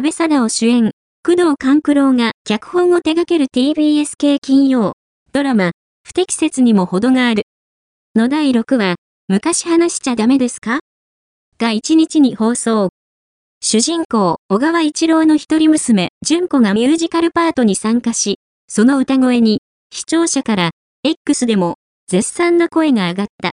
安倍貞夫主演、工藤官九郎が脚本を手掛ける TBS 系金曜、ドラマ、不適切にも程がある。の第6話、昔話しちゃダメですか？が1日に放送。主人公、小川一郎の一人娘、純子がミュージカルパートに参加し、その歌声に、視聴者から、X でも、絶賛の声が上がった。